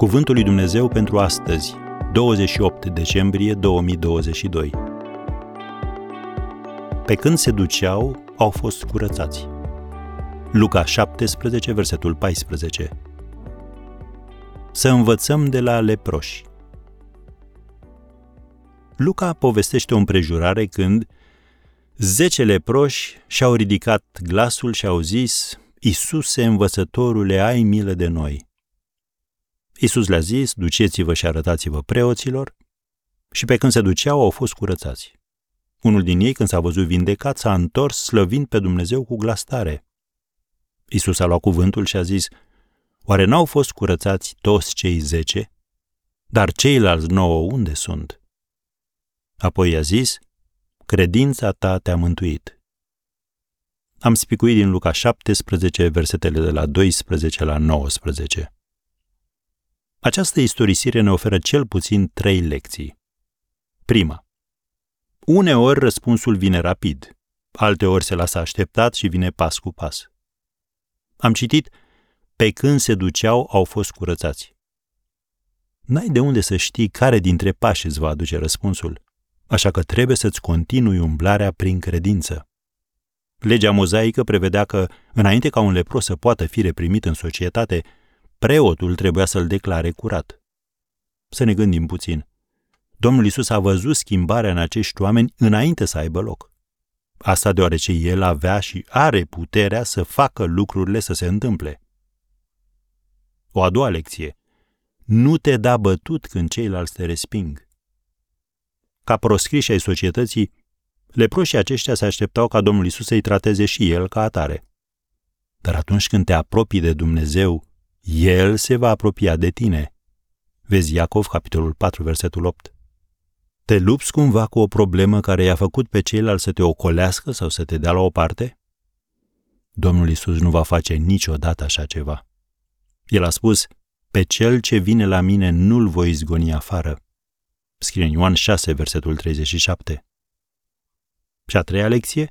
Cuvântul lui Dumnezeu pentru astăzi, 28 decembrie 2022. Pe când se duceau, au fost curățați. Luca 17, versetul 14. Să învățăm de la leproși. Luca povestește o împrejurare când zece leproși și-au ridicat glasul și au zis, Isuse, învățătorule, ai milă de noi. Isus le-a zis, duceți-vă și arătați-vă preoților, și pe când se duceau au fost curățați. Unul din ei, când s-a văzut vindecat, s-a întors slăvind pe Dumnezeu cu glas tare. Isus a luat cuvântul și a zis, Oare n-au fost curățați toți cei zece? Dar ceilalți nouă unde sunt? Apoi i-a zis, Credința ta te-a mântuit. Am spicuit din Luca 17, versetele de la 12 la 19. Această istorisire ne oferă cel puțin trei lecții. Prima. Uneori răspunsul vine rapid, alteori se lasă așteptat și vine pas cu pas. Am citit, pe când se duceau, au fost curățați. N-ai de unde să știi care dintre pași îți va aduce răspunsul, așa că trebuie să-ți continui umblarea prin credință. Legea mozaică prevedea că, înainte ca un lepros să poată fi reprimit în societate, preotul trebuia să-l declare curat. Să ne gândim puțin. Domnul Isus a văzut schimbarea în acești oameni înainte să aibă loc. Asta deoarece el avea și are puterea să facă lucrurile să se întâmple. O a doua lecție. Nu te da bătut când ceilalți te resping. Ca proscriși ai societății, leproșii aceștia se așteptau ca Domnul Isus să-i trateze și el ca atare. Dar atunci când te apropii de Dumnezeu, El se va apropia de tine. Vezi Iacov, capitolul 4, versetul 8. Te lupți cumva cu o problemă care i-a făcut pe ceilalți să te ocolească sau să te dea la o parte? Domnul Isus nu va face niciodată așa ceva. El a spus, pe cel ce vine la mine nu-l voi izgoni afară. Scrie în Ioan 6, versetul 37. Și a treia lecție?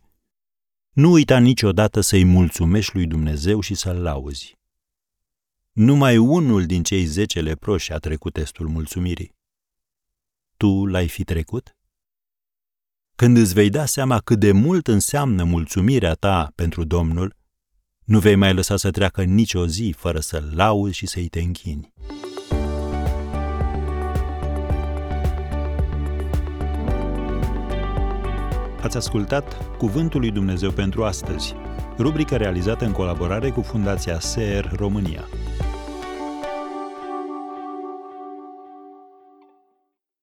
Nu uita niciodată să-i mulțumești lui Dumnezeu și să-l lauzi. Numai unul din cei zece leproși a trecut testul mulțumirii. Tu l-ai fi trecut? Când îți vei da seama cât de mult înseamnă mulțumirea ta pentru Domnul, nu vei mai lăsa să treacă nicio zi fără să-l lauzi și să-i te închini. Ați ascultat Cuvântul lui Dumnezeu pentru astăzi, rubrica realizată în colaborare cu Fundația SER România.